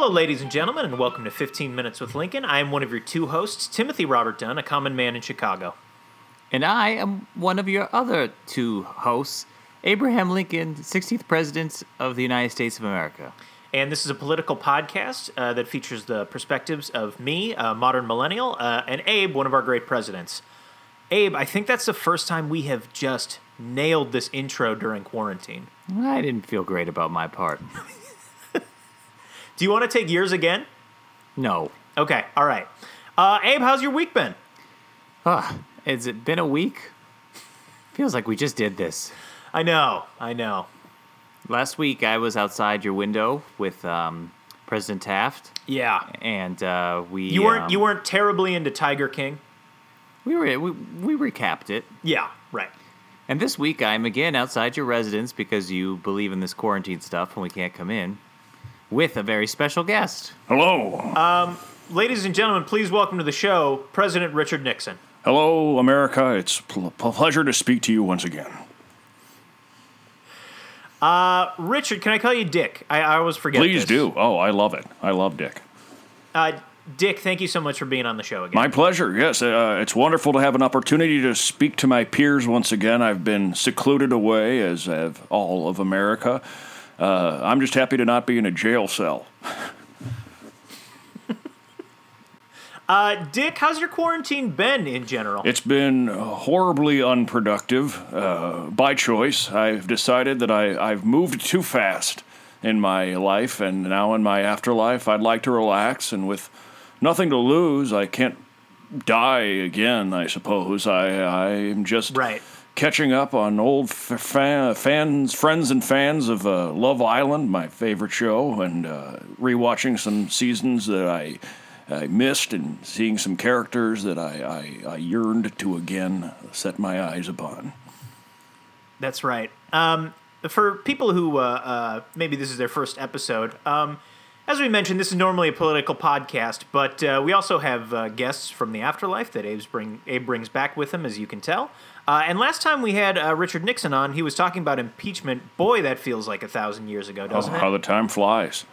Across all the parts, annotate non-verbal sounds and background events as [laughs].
Hello, ladies and gentlemen, and welcome to 15 Minutes with Lincoln. I am one of your two hosts, Timothy Robert Dunn, a common man in Chicago. And I am one of your other two hosts, Abraham Lincoln, 16th President of the United States of America. And this is a political podcast uh, that features the perspectives of me, a modern millennial, uh, and Abe, one of our great presidents. Abe, I think that's the first time we have just nailed this intro during quarantine. I didn't feel great about my part. [laughs] Do you want to take yours again? No. Okay, all right. Uh, Abe, how's your week been? Ugh, has it been a week? Feels like we just did this. I know, I know. Last week I was outside your window with um, President Taft, Yeah. and uh, we You weren't um, you weren't terribly into Tiger King? we were we, we recapped it. Yeah, right. And this week I'm again outside your residence because you believe in this quarantine stuff and we can't come in with a very special guest. Hello. Ladies and gentlemen, please welcome to the show President Richard Nixon. Hello, America. It's a pl- pleasure to speak to you once again. Richard, can I call you Dick? I, I always forget. Please this. do. Oh, I love it. I love Dick. Uh, Dick, thank you so much for being on the show again. My pleasure. Yes, uh, it's wonderful to have an opportunity to speak to my peers once again. I've been secluded away, as have all of America. Uh, I'm just happy to not be in a jail cell. [laughs] uh, Dick, how's your quarantine been in general? It's been horribly unproductive uh, by choice. I've decided that I, I've moved too fast in my life, and now in my afterlife, I'd like to relax. And with nothing to lose, I can't die again, I suppose. I, I'm just Right. Catching up on old f- fa- fans, friends, and fans of uh, Love Island, my favorite show, and uh, rewatching some seasons that I. I missed and seeing some characters that I, I, I yearned to again set my eyes upon. That's right. Um, for people who uh, uh, maybe this is their first episode, um, as we mentioned, this is normally a political podcast, but uh, we also have uh, guests from the afterlife that bring, Abe brings back with him, as you can tell. Uh, and last time we had uh, Richard Nixon on, he was talking about impeachment. Boy, that feels like a thousand years ago, Oh, doesn't how it? the time flies.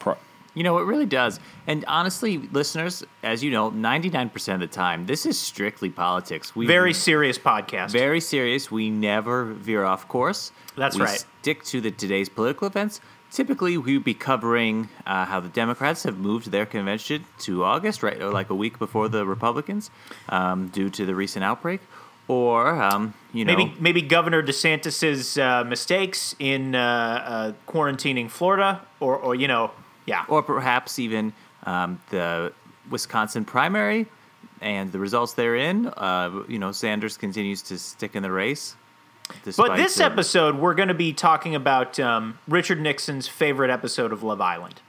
Pro- You know, it really does. And honestly, listeners, as you know, 99% of the time, this is strictly politics. We Very serious podcast. very serious. We never veer off course. That's we right. Stick to the today's political events. Typically, we'd be covering uh, how the Democrats have moved their convention to August, right, or like a week before the Republicans, um, due to the recent outbreak, or um, you know, Maybe maybe Governor DeSantis's uh, mistakes in uh, uh, quarantining Florida, or or you know, yeah, or perhaps even um, the Wisconsin primary and the results therein. Uh, you know, Sanders continues to stick in the race. But this the- episode, we're going to be talking about um, Richard Nixon's favorite episode of Love Island.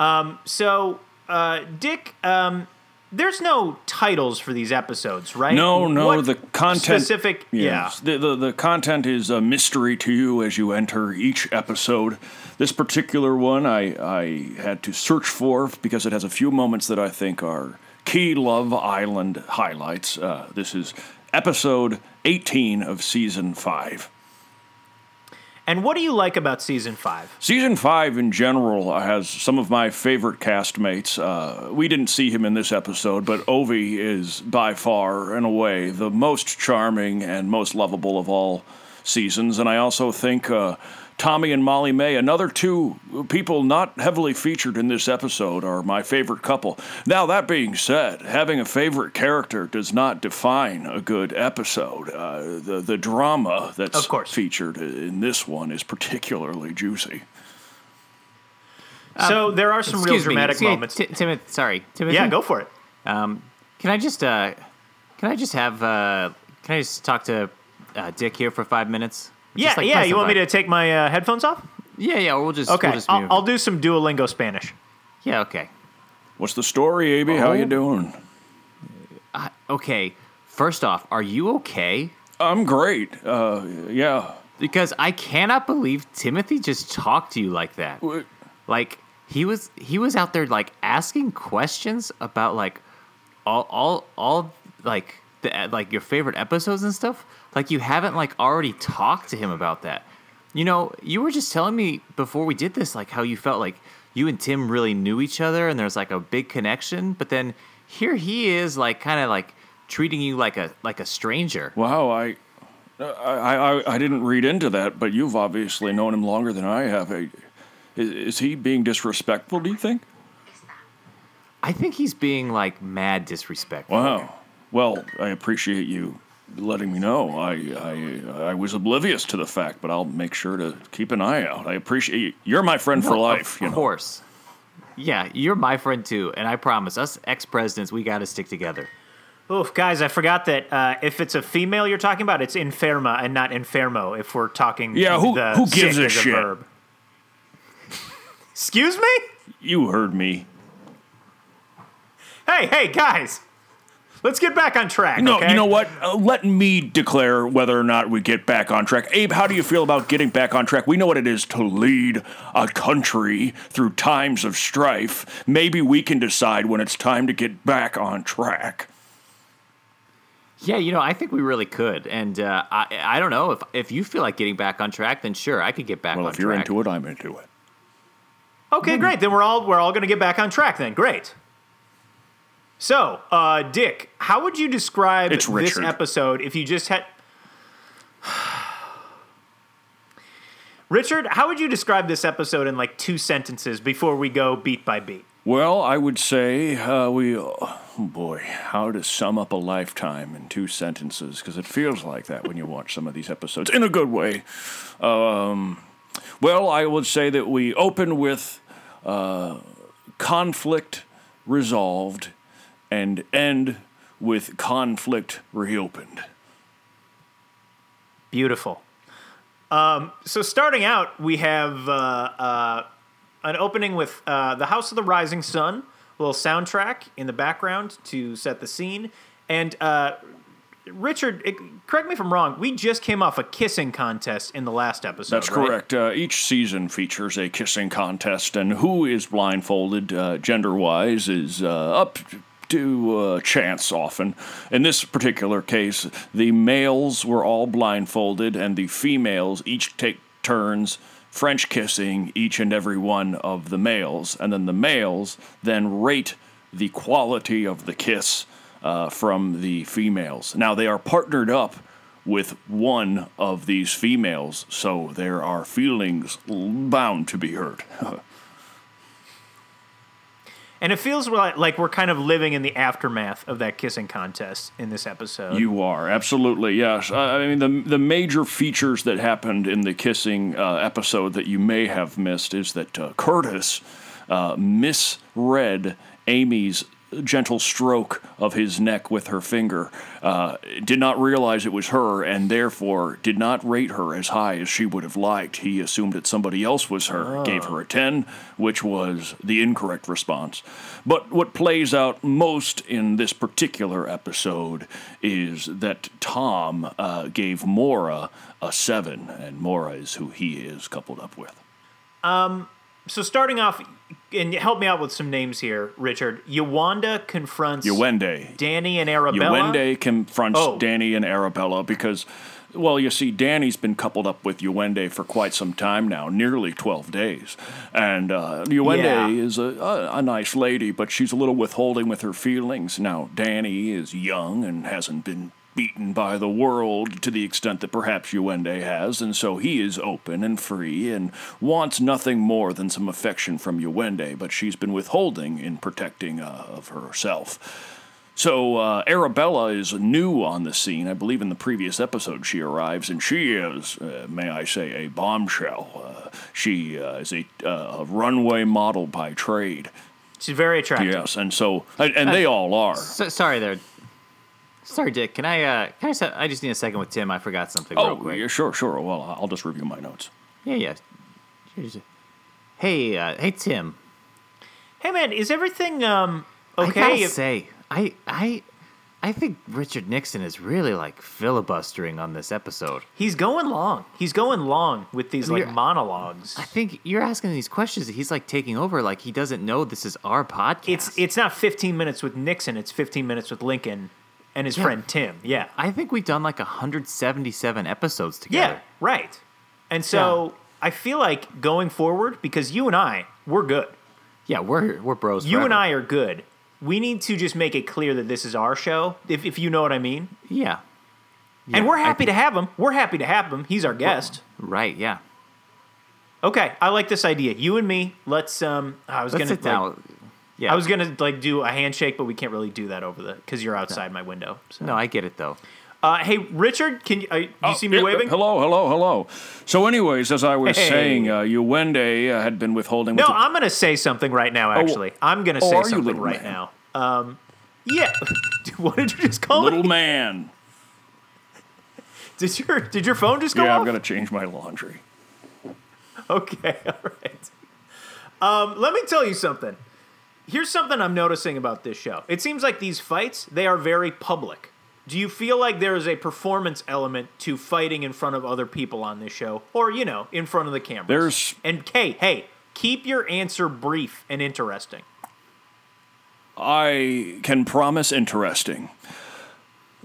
Um, so, uh, Dick, um, there's no titles for these episodes, right? No, no, What the content. specific, Yes, The, the, the content is a mystery to you as you enter each episode. This particular one I, I had to search for because it has a few moments that I think are key Love Island highlights. Uh, this is episode 18 of season 5. And what do you like about season five? Season five in general has some of my favorite castmates. Uh, we didn't see him in this episode, but Ovie is by far, in a way, the most charming and most lovable of all seasons. And I also think uh, Tommy and Molly-Mae, another two people not heavily featured in this episode, are my favorite couple. Now, that being said, having a favorite character does not define a good episode. Uh, the, the drama that's Of course. featured in this one is particularly juicy. so there are some real Um, Excuse me, dramatic me, moments. Ti- Timoth- sorry, Timothy. yeah, go for it. Um, can I just uh, can I just have uh, can I just talk to uh, Dick here for five minutes? Yeah, like, yeah. You want me to take my uh, headphones off? Yeah, yeah. We'll just Okay, We'll just I'll. I'll do some Duolingo Spanish. yeah, okay. What's the story, AB? How you Oh. doing? Okay. First off, are you okay? I'm great. Uh, yeah. Because I cannot believe Timothy just talked to you like that. W- Like he was he was out there like asking questions about like all all all like the like your favorite episodes and stuff. Like you haven't like already talked to him about that. You know, you were just telling me before we did this like how you felt like you and Tim really knew each other and there's like a big connection, but then here he is like kind of like treating you like a like a stranger. Wow, I, I, I, I didn't read into that, but you've obviously known him longer than I have. Is, is he being disrespectful? Do you think? I think he's being like mad disrespectful. Wow. Well, I appreciate you letting me know. I, I, I was oblivious to the fact, but I'll make sure to keep an eye out. I appreciate you. You're my friend for life. Of you know. course. Yeah, you're my friend too, and I promise us ex presidents we got to stick together. Oof, guys, I forgot that uh, if it's a female you're talking about, it's enferma and not enfermo. If we're talking, Yeah, who- the who gives sick a as shit? verb. Excuse me? You heard me. Hey, hey, guys, let's get back on track. No, okay? you know what? Uh, let me declare whether or not we get back on track. Abe, how do you feel about getting back on track? We know what it is to lead a country through times of strife. Maybe we can decide when it's time to get back on track. Yeah, you know, I think we really could, and uh, I I don't know if if you feel like getting back on track, then sure, I could get back on track. Well, if you're track. into it, I'm into it. Okay, great. Then we're all we're all going to get back on track. Then great. So, uh, Dick, how would you describe this episode if you just had? [sighs] Richard, how would you describe this episode in like two sentences before we go beat by beat? Well, I would say uh, we. Oh boy, how to sum up a lifetime in two sentences? Because it feels like that when you watch some of these episodes in a good way. Um, well, I would say that we open with uh, conflict resolved and end with conflict reopened. Beautiful. Um, so starting out, we have uh, uh, an opening with uh, the House of the Rising Sun, a little soundtrack in the background to set the scene, and uh, Richard, it, correct me if I'm wrong. We just came off a kissing contest in the last episode. That's right? correct. Uh, each season features a kissing contest, and who is blindfolded, uh, gender wise, is uh, up to uh, chance often. In this particular case, the males were all blindfolded, and the females each take turns. French kissing each and every one of the males, and then the males then rate the quality of the kiss uh, from the females. Now they are partnered up with one of these females, so there are feelings bound to be hurt. [laughs] And it feels like, we're kind of living in the aftermath of that kissing contest in this episode. you are absolutely yes. I I mean the the major features that happened in the kissing uh, episode that you may have missed is that uh, Curtis uh, misread Amy's gentle stroke of his neck with her finger, uh, did not realize it was her, and therefore did not rate her as high as she would have liked. He assumed that somebody else was her, gave her a 10, which was the incorrect response. But what plays out most in this particular episode is that Tom uh, gave Maura a 7, and Maura is who he is coupled up with. So starting off, and help me out with some names here, Richard. Yawanda confronts Yewande. Danny and Arabella. Yewande confronts Oh. Danny and Arabella because, well, you see, Danny's been coupled up with Yewande for quite some time now, nearly 12 days. And uh, Yeah. is a, a, a nice lady, but she's a little withholding with her feelings. Now, Danny is young and hasn't been beaten by the world to the extent that perhaps Yewande has, and so he is open and free and wants nothing more than some affection from Yewande, but she's been withholding in protecting uh, of herself. So uh, Arabella is new on the scene. I believe in the previous episode she arrives, and she is, uh, may I say, a bombshell. Uh, she uh, is a, uh, a runway model by trade. She's very attractive. Yes, and so and, and they all are. So, sorry there. Sorry, Dick. Can I? Uh, can I? se- I just need a second with Tim. I forgot something real Oh, quick. yeah, sure, sure. Well, I'll just review my notes. Yeah, yeah. Here's a- Hey, uh, hey, Tim. Hey man, is everything um I okay? gotta if- say, I, I, I think Richard Nixon is really like filibustering on this episode. He's going long. He's going long with these like You're- monologues. I think you're asking these questions. He's like taking over, like he doesn't know this is our podcast. It's it's not 15 minutes with Nixon. It's 15 minutes with Lincoln and his Yeah. friend Tim. Yeah. I think we've done like 177 episodes together. Yeah. Right. And so I feel like going forward because you and I we're good. Yeah, we're we're bros. You and. I are good. We need to just make it clear that this is our show, if, if you know what I mean. Yeah. and we're happy to have him. We're happy to have him. He's our guest. Right. Yeah. Okay, I like this idea. You and me, let's. Um, I was Let's gonna sit down. Like, yeah. I was gonna like do a handshake, but we can't really do that over the because you're outside my window. So. No, I get it though. Uh, hey, Richard, can you? Uh, you Oh, see me yeah, waving? Hello, hello, hello. So, anyways, as I was Hey. saying, uh, Uwende uh, had been withholding. No, with I'm gonna say something right now. Actually, I'm gonna oh, say are something little right man? now. Um, yeah. [laughs] what did you just call little me? man. [laughs] Did your Did your phone just go Yeah, off? I'm gonna change my laundry. Okay, [laughs] all right. Um, let me tell you something. Here's something I'm noticing about this show. It seems like these fights, they are very public. Do you feel like there is a performance element to fighting in front of other people on this show? Or, you know, in front of the cameras? There's- And hey, hey, keep your answer brief and interesting. I can promise interesting.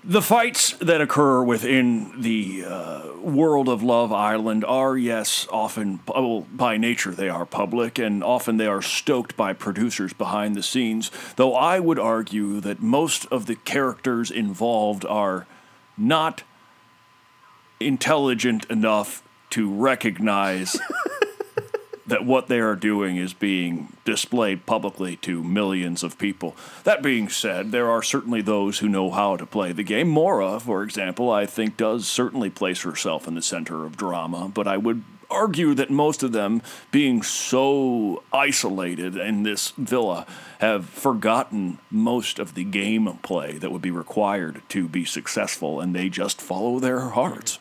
The fights that occur within the uh, world of Love Island are, yes, often, well, by nature, they are public, and often they are stoked by producers behind the scenes. Though I would argue that most of the characters involved are not intelligent enough to recognize [laughs] that what they are doing is being displayed publicly to millions of people. That being said, there are certainly those who know how to play the game. Maura, for example, I think does certainly place herself in the center of drama, but I would argue that most of them, being so isolated in this villa, have forgotten most of the gameplay that would be required to be successful, and they just follow their hearts.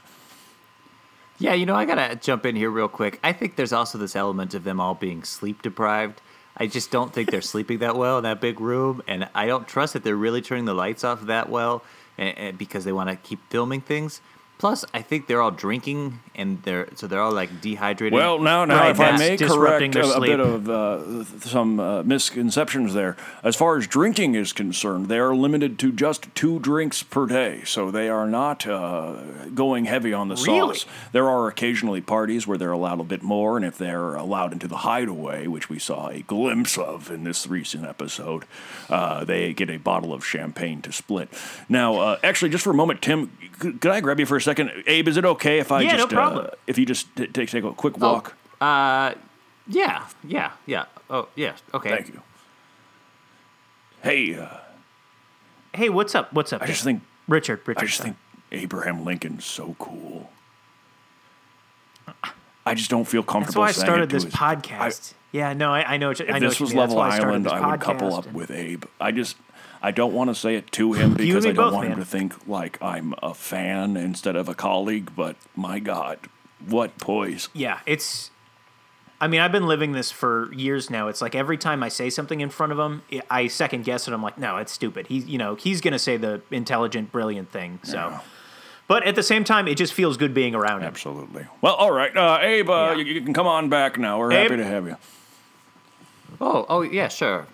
Yeah, you know, I gotta jump in here real quick. I think there's also this element of them all being sleep deprived. I just don't think they're sleeping that well in that big room, and I don't trust that they're really turning the lights off that well, and, and because they want to keep filming things. Plus, I think they're all drinking, and they're so they're all like dehydrated. Well, now, now, Right, if I may correct a, a bit of uh, some uh, misconceptions there. As far as drinking is concerned, they are limited to just two drinks per day, so they are not uh, going heavy on the Really? sauce. There are occasionally parties where they're allowed a bit more, and if they're allowed into the hideaway, which we saw a glimpse of in this recent episode, uh, they get a bottle of champagne to split. Now, uh, actually, just for a moment, Tim, could, could I grab you for a second? Abe, is it okay if I Yeah, no just problem. Uh, if you just t- take take a quick walk? uh, yeah, yeah, yeah. Oh, yeah. Okay. Thank you. Hey, uh, Hey, what's up? What's up? I just think Richard, Richard. I just sorry. think Abraham Lincoln's so cool. I just don't feel comfortable. That's why I started this his- podcast. yeah, no, I, I know. I, I if know this was Level why I Island, I would couple up and- with Abe. I just I don't want to say it to him [laughs] because I don't both, want him to think like I'm a fan instead of a colleague. But my God, what poise! Yeah, it's. I mean, I've been living this for years now. It's like every time I say something in front of him, I- I second guess it. I'm like, no, it's stupid. He's, you know, he's gonna say the intelligent, brilliant thing. So, Yeah. but at the same time, it just feels good being around him. Absolutely. Well, all right, uh, Abe, uh, Yeah. you, you can come on back now. We're Abe? happy to have you. Oh, oh, yeah, sure.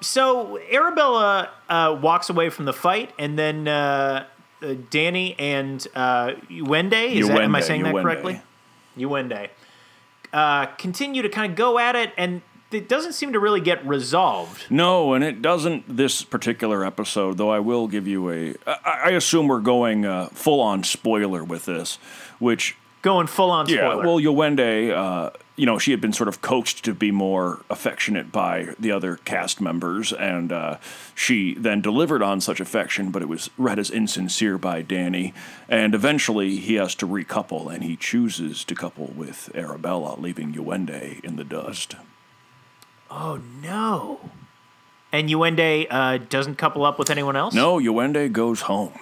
So Arabella uh, walks away from the fight, and then uh, uh, Danny and uh, is that, am I saying that correctly? Uwende uh, continue to kind of go at it, and it doesn't seem to really get resolved. No, and it doesn't this particular episode, though I will give you a. I, I assume we're going uh, full on spoiler with this, which. Going full on spoiler. Yeah, well, Yowende, uh, you know, she had been sort of coaxed to be more affectionate by the other cast members, and uh, she then delivered on such affection, but it was read as insincere by Danny. And eventually he has to recouple, and he chooses to couple with Arabella, leaving Yowende in the dust. oh no! And Uwende uh, doesn't couple up with anyone else. No, Yowende goes home,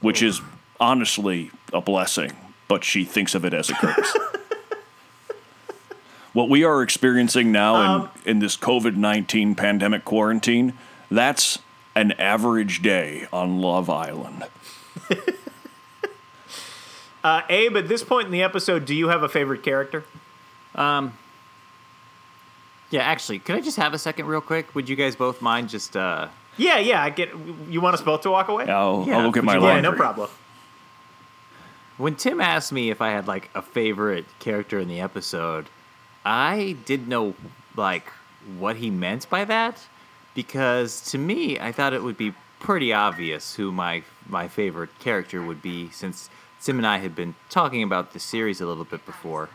which is honestly a blessing, but she thinks of it as a curse. [laughs] what we are experiencing now in, in this COVID 19 pandemic quarantine, that's an average day on Love Island. [laughs] Uh, Abe, at this point in the episode, do you have a favorite character? Um, Yeah, actually, could I just have a second real quick? Would you guys both mind just uh Yeah, yeah. I get. You want us both to walk away? I'll, Yeah, I'll look at my you- laundry. Yeah, no problem. when Tim asked me if I had like a favorite character in the episode, I didn't know like what he meant by that because to me, I thought it would be pretty obvious who my my favorite character would be since Tim and I had been talking about the series a little bit before.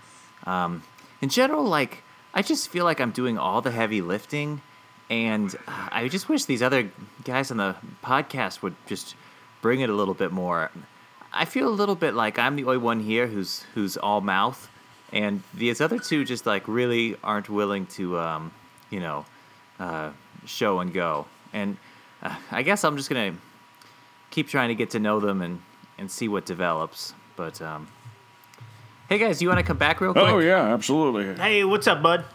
Um, in general, like I just feel like I'm doing all the heavy lifting, and uh, I just wish these other guys on the podcast would just bring it a little bit more. I feel a little bit like I'm the only one here who's who's all mouth, and these other two just like really aren't willing to, um, you know, uh, show and go. And uh, I guess I'm just gonna keep trying to get to know them and and see what develops. But um, hey guys, you want to come back real quick? Oh yeah, absolutely. Hey, what's up, bud?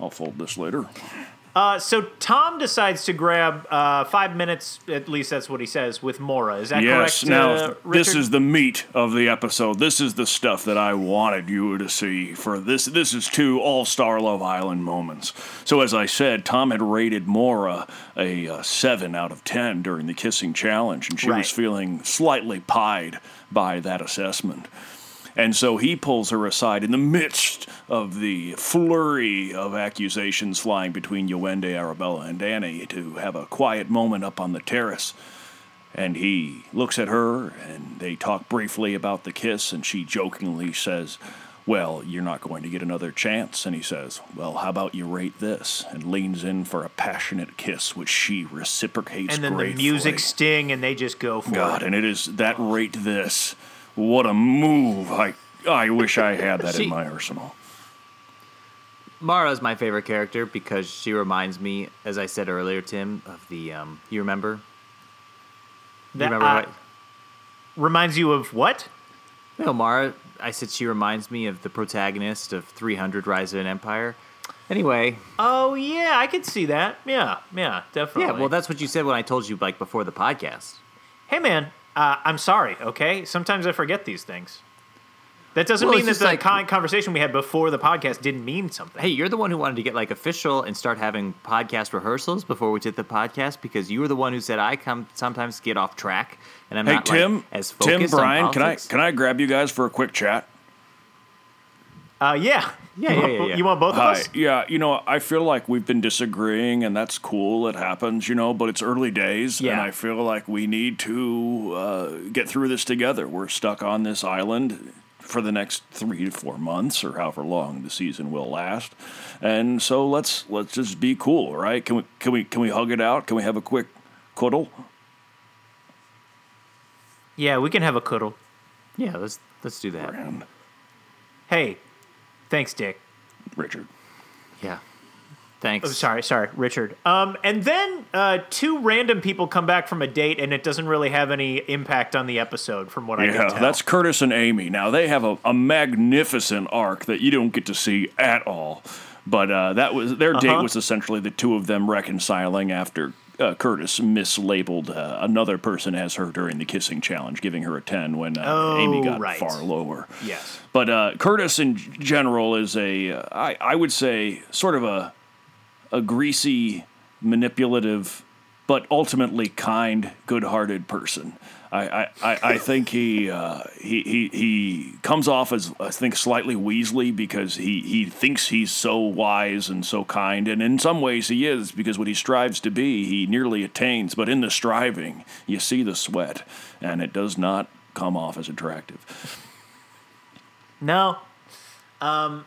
I'll fold this later. Uh, so Tom decides to grab uh, five minutes, at least that's what he says, with Maura. Is that correct? Yes. correct? Now uh, this is the meat of the episode. This is the stuff that I wanted you to see for this. This is two all-star Love Island moments. So as I said, Tom had rated Maura a uh, seven out of ten during the kissing challenge, and she Right. was feeling slightly pied by that assessment. And so he pulls her aside in the midst of the flurry of accusations flying between Yowende, Arabella, and Danny to have a quiet moment up on the terrace. And he looks at her and they talk briefly about the kiss, and she jokingly says, Well, you're not going to get another chance. And he says, Well, how about you rate this? And leans in for a passionate kiss, which she reciprocates and then the music sting, and they just go for God, it. and it is that rate this. What a move. I I wish I had that She- in my arsenal. Mara's my favorite character because she reminds me, as I said earlier, Tim, of the um. You remember? You That, remember uh, what? reminds you of what? No, Mara. I said she reminds me of the protagonist of 300: Rise of an Empire. Anyway, Oh yeah, I could see that. Yeah, yeah, definitely. yeah. Well, that's what you said when I told you like before the podcast. hey man, uh, I'm sorry. Okay, sometimes I forget these things. That doesn't Well, mean that the like- con- conversation we had before the podcast didn't mean something. Hey, you're the one who wanted to get like official and start having podcast rehearsals before we did the podcast because you were the one who said I come sometimes get off track and I'm Hey not Tim, like, as Tim, Brian, on can I can I grab you guys for a quick chat? Uh, yeah, Yeah, You yeah, want- yeah, yeah. You want both of us? Yeah, you know, I feel like we've been disagreeing, and that's cool. It happens, you know, but it's early days, and I feel like we need to uh, get through this together. We're stuck on this island for the next three to four months, or however long the season will last, and so let's let's just be cool, right? Can we can we can we hug it out? Can we have a quick cuddle? Yeah, we can have a cuddle. Yeah, let's let's do that. And Hey, thanks, Dick. Richard. Yeah. Thanks. Oh, sorry, sorry, Richard. Um, and then uh, two random people come back from a date, and it doesn't really have any impact on the episode, from what I can Yeah, tell. that's Curtis and Amy. Now they have a, a magnificent arc that you don't get to see at all. But uh, that was their date Uh-huh. was essentially the two of them reconciling after uh, Curtis mislabeled uh, another person as her during the kissing challenge, giving her a ten when uh, Oh, Amy got right. far lower. yes. But uh, Curtis in general is a, uh, I, I would say, sort of a, a greasy, manipulative, but ultimately kind, good-hearted person. I, I, I, think he, uh, he he he comes off as I think slightly Weasley because he, he thinks he's so wise and so kind, and in some ways he is because what he strives to be he nearly attains. But in the striving, you see the sweat, and it does not come off as attractive. No. Um,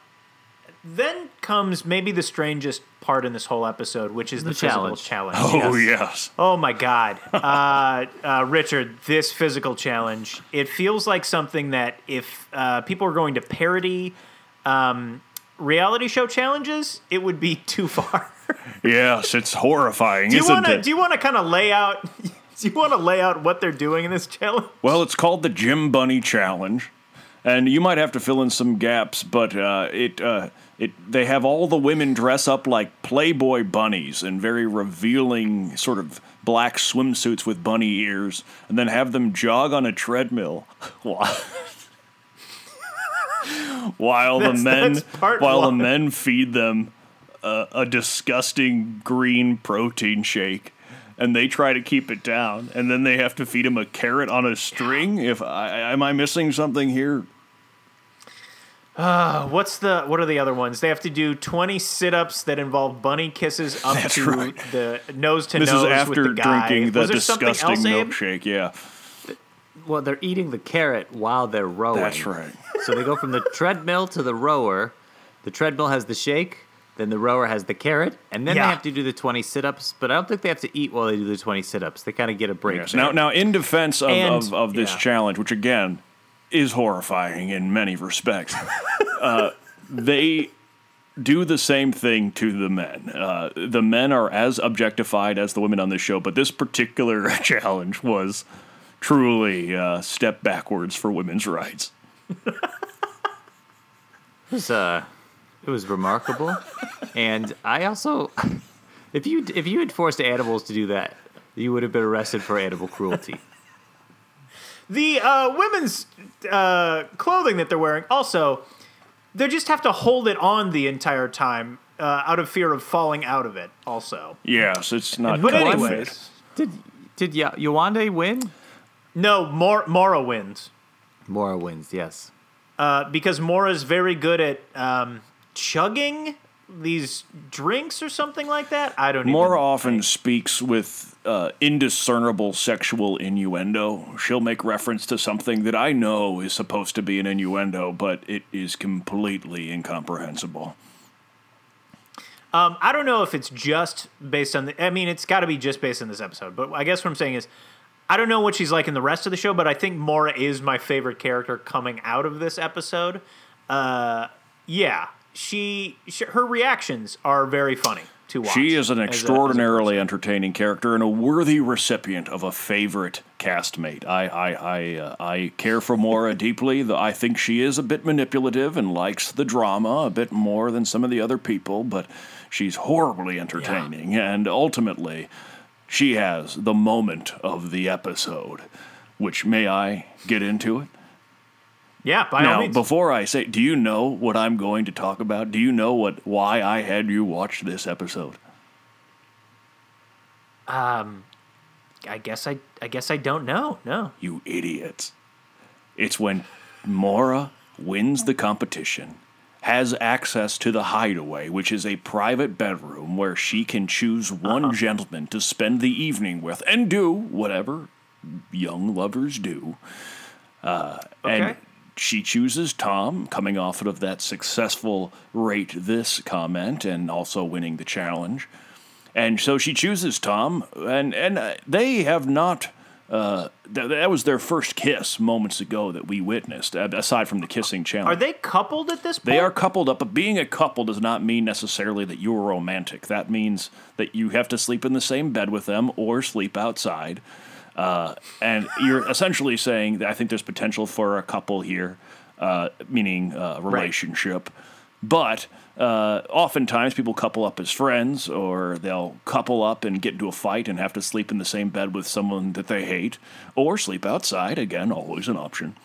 then comes maybe the strangest part in this whole episode, which is the, The physical challenge. challenge. Oh Yes. yes. Oh my God, [laughs] uh, uh, Richard, this physical challenge. It feels like something that if uh, people are going to parody um, reality show challenges, it would be [laughs] too far. Yes, it's horrifying, do you isn't want to? it? Do you want to kind of lay out? [laughs] Do you want to lay out what they're doing in this challenge? well, it's called the Gym Bunny Challenge, and you might have to fill in some gaps, but uh, it uh, it they have all the women dress up like Playboy bunnies in very revealing sort of black swimsuits with bunny ears, and then have them jog on a treadmill. [laughs] While while the That's- men that's while the men feed them a, a disgusting green protein shake and they try to keep it down and then they have to feed him a carrot on a string? If I am I missing something here Uh, what's the what are the other ones? They have to do twenty sit-ups that involve bunny kisses [laughs] up That's to right. the nose to This nose is after with the guy. drinking the Was there something disgusting else, Abe? milkshake. Yeah, Well, they're eating the carrot while they're rowing. that's right. So they go from the treadmill to the rower. The treadmill has the shake, then the rower has the carrot, and then Yeah. they have to do the 20 sit ups. But I don't think they have to eat while they do the 20 sit ups. They kind of get a break. Yes. Now, now, in defense of, And- of, of this yeah. challenge, which again is horrifying in many respects, uh, they do the same thing to the men. Uh, the men are as objectified as the women on this show, but this particular [laughs] challenge was truly a step backwards for women's rights. It was, uh, it was remarkable. and I also, [laughs] if you if you had forced animals to do that, you would have been arrested for animal cruelty. The uh, women's uh, clothing that they're wearing also, they just have to hold it on the entire time uh, out of fear of falling out of it. Also, Yes, it's not. but comfy. anyways, Did did ya- Yewande win? no, Mor- Maura wins Maura wins, yes. uh, because Maura's very good at um, chugging these drinks or something like that. I don't. More often speaks with uh, indiscernible sexual innuendo. She'll make reference to something that I know is supposed to be an innuendo, but it is completely incomprehensible. Um, I don't know if it's just based on the. I mean, it's got to be just based on this episode. But I guess what I'm saying is, I don't know what she's like in the rest of the show. But I think Maura is my favorite character coming out of this episode. Uh, yeah, she, she her reactions are very funny to watch. She is an as a- extraordinarily entertaining character and a worthy recipient of a favorite castmate. I I I, uh, I care for Maura deeply. I think she is a bit manipulative and likes the drama a bit more than some of the other people, but she's horribly entertaining. And ultimately, she has the moment of the episode. Which may I get into it? Yeah, by all now, before I say, do you know what I'm going to talk about? Do you know what why I had you watch this episode? Um, I guess I I guess I don't know. No. You idiots. It's when Maura wins the competition, has access to the hideaway, which is a private bedroom where she can choose one gentleman to spend the evening with and do whatever young lovers do. Uh, Okay. And she chooses Tom, coming off of that successful rate this comment and also winning the challenge. And so she chooses Tom, and and uh, they have not. Uh, th- that was their first kiss moments ago that we witnessed. Aside from the kissing challenge, Are they coupled at this point? they are coupled up, but being a couple does not mean necessarily that you're romantic. That means that you have to sleep in the same bed with them or sleep outside. Uh, and you're essentially saying that I think there's potential for a couple here, uh, meaning uh, relationship. But uh, oftentimes people couple up as friends, or they'll couple up and get into a fight and have to sleep in the same bed with someone that they hate, or sleep outside. Again, always an option.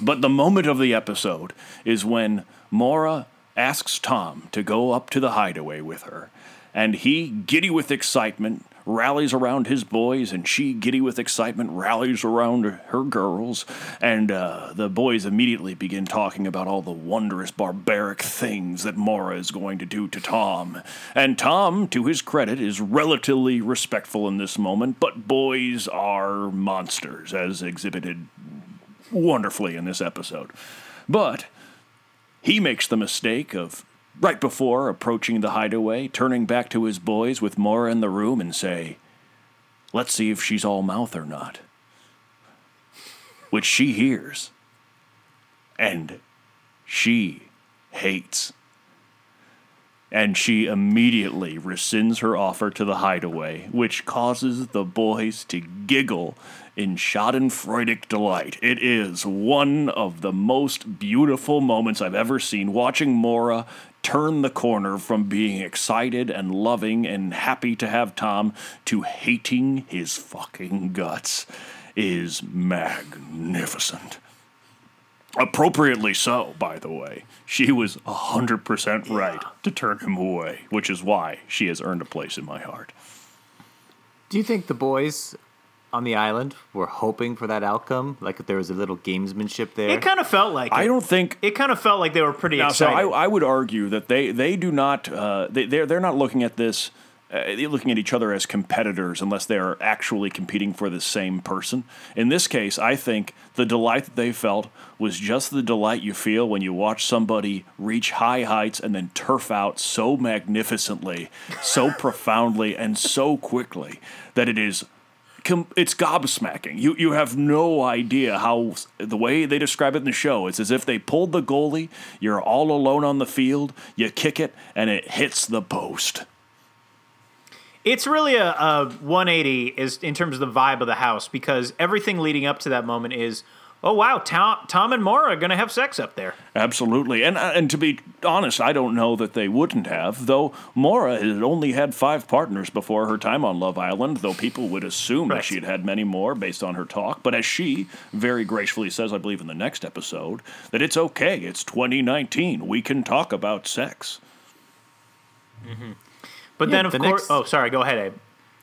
But the moment of the episode is when Maura asks Tom to go up to the hideaway with her, and he, giddy with excitement, rallies around his boys, and she, giddy with excitement, rallies around her girls, and uh, the boys immediately begin talking about all the wondrous, barbaric things that Mara is going to do to Tom. And Tom, to his credit, is relatively respectful in this moment, but boys are monsters, as exhibited wonderfully in this episode. But he makes the mistake of right before approaching the hideaway, turning back to his boys with Maura in the room and say, Let's see if she's all mouth or not. Which she hears. And she hates. And she immediately rescinds her offer to the hideaway, which causes the boys to giggle in schadenfreudic delight. It is one of the most beautiful moments I've ever seen watching Maura turn the corner from being excited and loving and happy to have Tom to hating his fucking guts is magnificent. Appropriately so, by the way. She was 100% right to turn him away, which is why she has earned a place in my heart. Do you think the boys on the island were hoping for that outcome, like if there was a little gamesmanship there. It kind of felt like I it. don't think It kind of felt like they were pretty Now, so. I, I would argue that they, they do not uh, they they're they're not looking at this uh, they're looking at each other as competitors unless they are actually competing for the same person. In this case, I think the delight that they felt was just the delight you feel when you watch somebody reach high heights and then turf out so magnificently, so [laughs] profoundly, and so quickly that it is com- it's gobsmacking. You you have no idea how the way they describe it in the show. It's as if they pulled the goalie. You're all alone on the field. You kick it and it hits the post. It's really a, a 180 is in terms of the vibe of the house because everything leading up to that moment is, oh wow, Tom, Tom and Maura are going to have sex up there. Absolutely, and uh, and to be honest, I don't know that they wouldn't have. Though Maura had only had five partners before her time on Love Island, though people would assume Right. that she had had many more based on her talk. But as she very gracefully says, I believe in the next episode, that it's okay. It's 2019. We can talk about sex. But Yeah, then of the course, next- oh sorry, go ahead, Abe.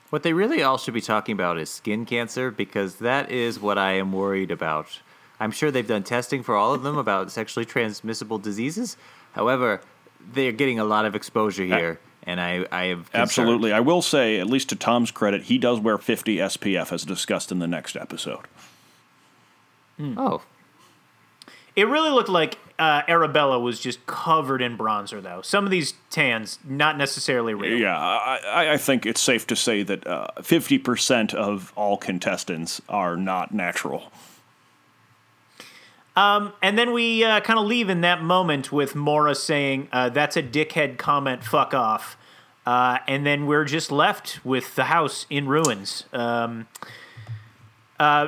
What they really all should be talking about is skin cancer because that is what I am worried about. I'm sure they've done testing for all of them about [laughs] sexually transmissible diseases. However, they're getting a lot of exposure here, and I, I am concerned. Absolutely. I will say, at least to Tom's credit, he does wear 50 SPF as discussed in the next episode. Oh, It really looked like uh, Arabella was just covered in bronzer, though. Some of these tans, not necessarily real. Yeah, I, I- I think it's safe to say that uh, 50% of all contestants are not natural. And then we uh, kind of leave in that moment with Maura saying, uh, "That's a dickhead comment. Fuck off." Uh, and then we're just left with the house in ruins. Um, uh,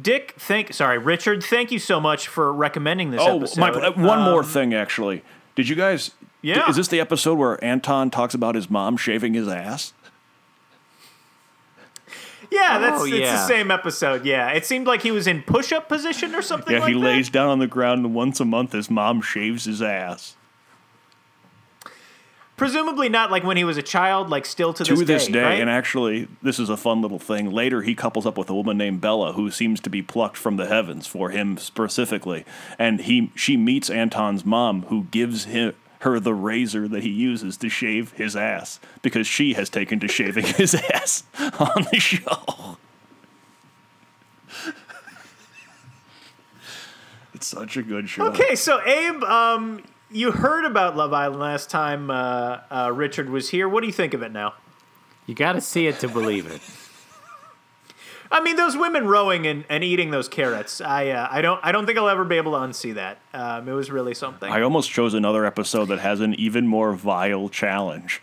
Dick, thank sorry, Richard, thank you so much for recommending this Oh, episode. my, uh, one more Um, thing, actually. Did you guys. Yeah. Is this the episode where Anton talks about his mom shaving his ass? Yeah, oh, that's Oh, it's the same episode. Yeah, it seemed like he was in push-up position or something. Yeah, like he that. lays down on the ground and once a month his mom shaves his ass. Presumably not like when he was a child, like still to, to this day, right? and actually, this is a fun little thing. Later, he couples up with a woman named Bella, who seems to be plucked from the heavens for him specifically, and he she meets Anton's mom, who gives him her the razor that he uses to shave his ass because she has taken to shaving [laughs] his ass on the show. it's such a good show. Okay, so Abe, um, you heard about Love Island last time uh, uh, Richard was here. What do you think of it now? you got to see it to believe it. I mean, those women rowing and, and eating those carrots. I uh, I don't I don't think I'll ever be able to unsee that. Um, it was really something. I almost chose another episode that has an even more vile challenge.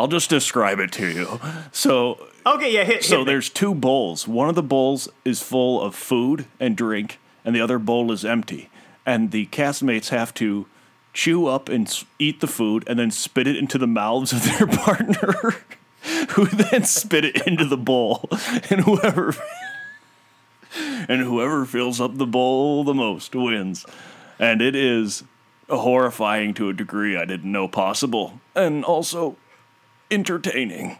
I'll just describe it to you. So, okay, yeah, hit. so hit there's two bowls. One of the bowls is full of food and drink, and the other bowl is empty. And the castmates have to chew up and eat the food and then spit it into the mouths of their [laughs] partner, [laughs] who then spit it into the bowl. And whoever [laughs] and whoever fills up the bowl the most wins. And it is horrifying to a degree I didn't know possible, and also entertaining.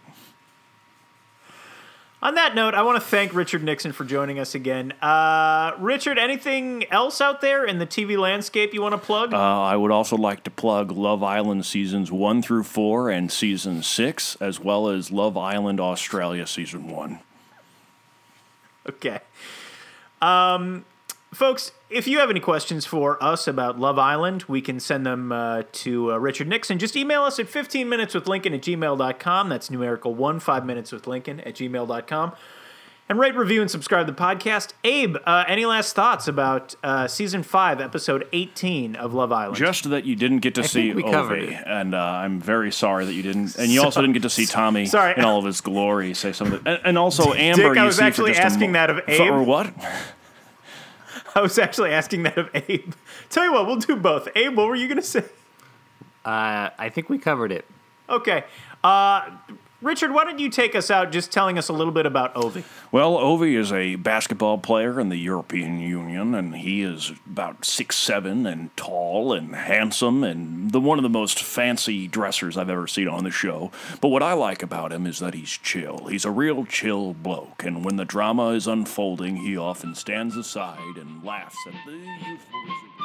On that note, I want to thank Richard Nixon for joining us again. Uh, Richard, anything else out there in the TV landscape you want to plug? Uh, I would also like to plug Love Island seasons one through four and season six, as well as Love Island Australia season one. Okay. Um, folks, if you have any questions for us about Love Island, we can send them uh, to uh, Richard Nixon. Just email us at 15 minutes with Lincoln at gmail.com. That's numerical one, five minutes with Lincoln at gmail.com. And rate, review, and subscribe to the podcast. Abe, uh, any last thoughts about uh, season five, episode 18 of Love Island? Just that you didn't get to see think we covered Ovie, it. and uh, I'm very sorry that you didn't. And you also didn't get to see Tommy sorry. in all of his glory. Say something, and, and also [laughs] Amber. Dick, I was see actually asking mo- that of For- Abe. or what? [laughs] I was actually asking that of Abe. [laughs] Tell you what, we'll do both. Abe, what were you going to say? Uh, I think we covered it. Okay. Uh, Richard, why don't you take us out just telling us a little bit about Ovie? Well, Ovie is a basketball player in the European Union, and he is about six seven and tall and handsome, and the one of the most fancy dressers I've ever seen on the show. But what I like about him is that he's chill. He's a real chill bloke, and when the drama is unfolding, he often stands aside and laughs at the youthful.